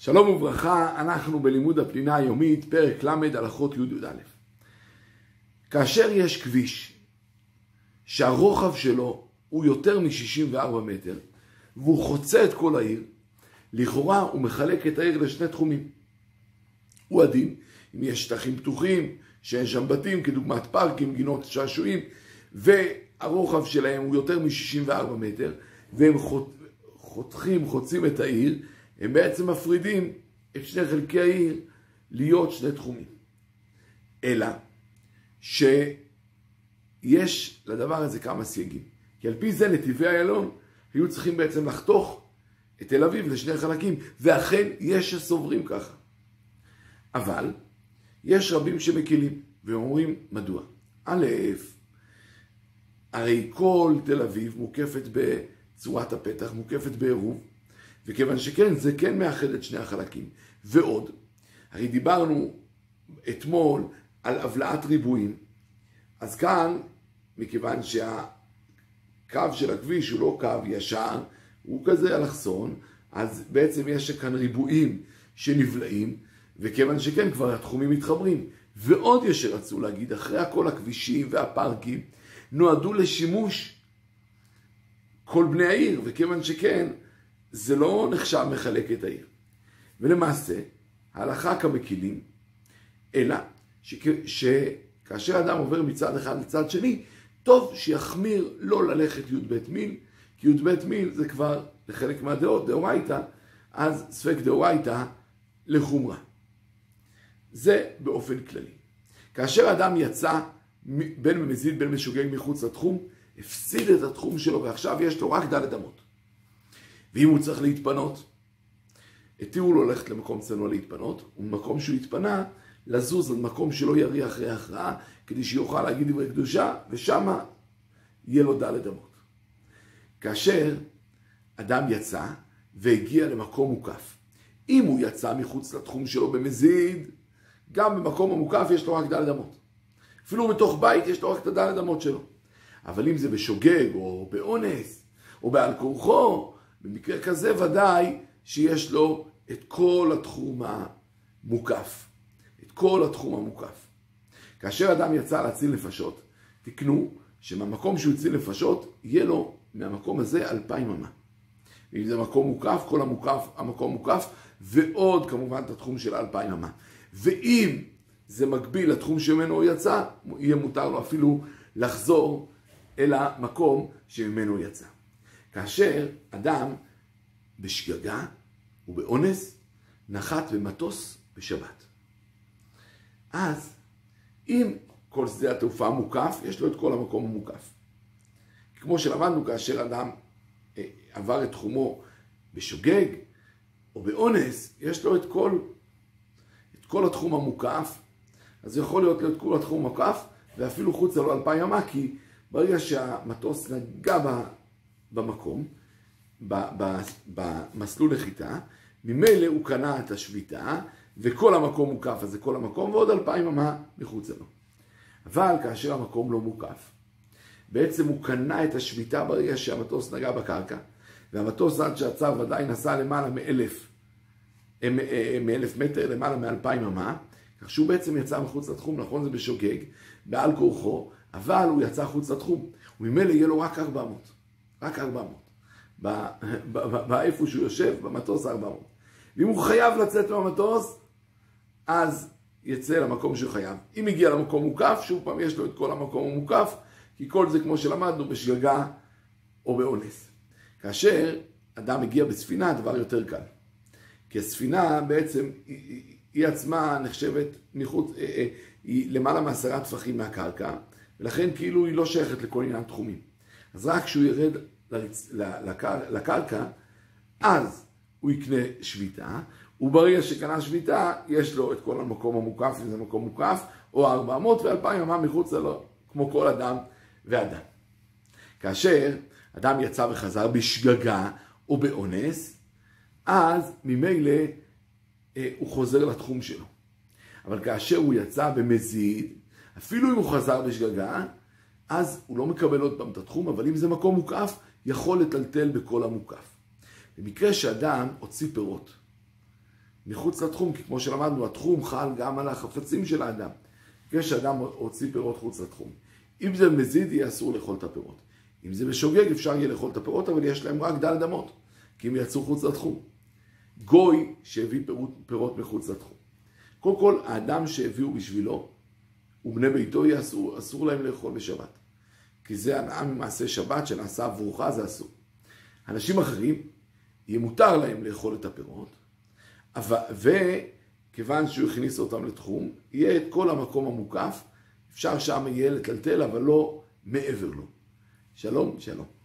שלום וברכה, אנחנו בלימוד הפנינה היומית, פרק ל', הלכות י"א. כאשר יש כביש שהרוחב שלו הוא יותר מ-64 מטר, והוא חוצה את כל העיר, לכאורה הוא מחלק את העיר לשני תחומים. הוא הדין, אם יש שטחים פתוחים, שאין שם בתים, כדוגמת פארקים, גינות שעשועים, והרוחב שלהם הוא יותר מ-64 מטר, והם חותכים, חוצים את העיר, הם בעצם מפרידים את שני חלקי העיר להיות שני תחומים. אלא שיש לדבר הזה כמה סייגים. כי על פי זה נתיבי איילון היו צריכים בעצם לחתוך את תל אביב לשני חלקים, ואכן יש שסוברים ככה. אבל יש רבים שמקילים, ואומרים מדוע. א', הרי כל תל אביב מוקפת בצורת הפתח, מוקפת בעירוב, וכיוון שכן, זה כן מאחד את שני החלקים. ועוד, הרי דיברנו אתמול על הבלעת ריבועים, אז כאן, מכיוון שהקו של הכביש הוא לא קו ישר, הוא כזה אלכסון, אז בעצם יש כאן ריבועים שנבלעים, וכיוון שכן, כבר התחומים מתחברים. ועוד יש שרצו להגיד, אחרי הכל הכבישים והפארקים נועדו לשימוש כל בני העיר, וכיוון שכן, זה לא נחשב מחלק את העיר. ולמעשה, ההלכה כמקילים, אלא שכאשר אדם עובר מצד אחד לצד שני, טוב שיחמיר לא ללכת י"ב מיל, כי י"ב מיל זה כבר לחלק מהדעות דאורייתא, אז ספק דאורייתא לחומרה. זה באופן כללי. כאשר אדם יצא בין במזיד בין משוגג מחוץ לתחום, הפסיד את התחום שלו ועכשיו יש לו רק ד' אמות. ואם הוא צריך להתפנות, התירו לו ללכת למקום צנוע להתפנות, וממקום שהוא התפנה, לזוז עד מקום שלא יריח ריח רע, כדי שיוכל להגיד דברי קדושה, ושמה יהיה לו ד' אמות. כאשר אדם יצא והגיע למקום מוקף, אם הוא יצא מחוץ לתחום שלו במזיד, גם במקום המוקף יש לו רק ד' אמות. אפילו בתוך בית יש לו רק את הד' אמות שלו. אבל אם זה בשוגג, או באונס, או בעל כורחו, במקרה כזה ודאי שיש לו את כל התחום המוקף. את כל התחום המוקף. כאשר אדם יצא להציל נפשות, תקנו שמהמקום שהוא הציל נפשות, יהיה לו מהמקום הזה אלפיים אמה. ואם זה מקום מוקף, כל המוקף, המקום מוקף, ועוד כמובן את התחום של אלפיים אמה. ואם זה מקביל לתחום שממנו הוא יצא, יהיה מותר לו אפילו לחזור אל המקום שממנו הוא יצא. כאשר אדם בשגגה ובאונס נחת במטוס בשבת. אז אם כל שדה התעופה מוקף, יש לו את כל המקום המוקף. כמו שלמדנו כאשר אדם אה, עבר את תחומו בשוגג או באונס, יש לו את כל, את כל התחום המוקף, אז יכול להיות לו את כל התחום המוקף, ואפילו חוצה לו אלפיים ימה, כי ברגע שהמטוס נגע במקום, במסלול לחיטה, ממילא הוא קנה את השביתה, וכל המקום מוקף, אז זה כל המקום, ועוד אלפיים אמה מחוצה לו. אבל כאשר המקום לא מוקף, בעצם הוא קנה את השביתה ברגע שהמטוס נגע בקרקע, והמטוס עד שעצר ודאי נסע למעלה מאלף, אה, אה, מאלף מטר, למעלה מאלפיים אמה, כך שהוא בעצם יצא מחוץ לתחום, נכון? זה בשוגג, בעל כורחו, אבל הוא יצא מחוץ לתחום, וממילא יהיה לו רק 400, רק 400, באיפה שהוא יושב, במטוס 400. ואם הוא חייב לצאת מהמטוס, אז יצא למקום שהוא חייב. אם הגיע למקום מוקף, שוב פעם יש לו את כל המקום המוקף, כי כל זה כמו שלמדנו בשגגה או באונס. כאשר אדם מגיע בספינה, הדבר יותר קל. כי הספינה בעצם, היא, היא עצמה נחשבת מחוץ, אה, אה, היא למעלה מעשרה טפחים מהקרקע, ולכן כאילו היא לא שייכת לכל עניין תחומים. אז רק כשהוא ירד לרצ... לקר... לקרקע, אז הוא יקנה שביתה, וברגע שקנה שביתה, יש לו את כל המקום המוקף, אם זה מקום מוקף, או 400 ו-2,000 אמה מחוץ לו, כמו כל אדם ואדם. כאשר אדם יצא וחזר בשגגה או באונס, אז ממילא אה, הוא חוזר לתחום שלו. אבל כאשר הוא יצא במזיד, אפילו אם הוא חזר בשגגה, אז הוא לא מקבל עוד פעם את התחום, אבל אם זה מקום מוקף, יכול לטלטל בכל המוקף. במקרה שאדם הוציא פירות, מחוץ לתחום, כי כמו שלמדנו, התחום חל גם על החפצים של האדם. כשאדם הוציא פירות חוץ לתחום. אם זה מזיד, יהיה אסור לאכול את הפירות. אם זה בשוגג, אפשר יהיה לאכול את הפירות, אבל יש להם רק דל אמות, כי הם יצאו חוץ לתחום. גוי שהביא פירות, פירות מחוץ לתחום. קודם כל, האדם שהביאו בשבילו, ובני ביתו אסור, אסור להם לאכול בשבת. כי זה הנאה ממעשה שבת שנעשה עבורך, זה אסור. אנשים אחרים, יהיה מותר להם לאכול את הפירות, וכיוון שהוא הכניס אותם לתחום, יהיה את כל המקום המוקף, אפשר שם יהיה לטלטל, אבל לא מעבר לו. שלום, שלום.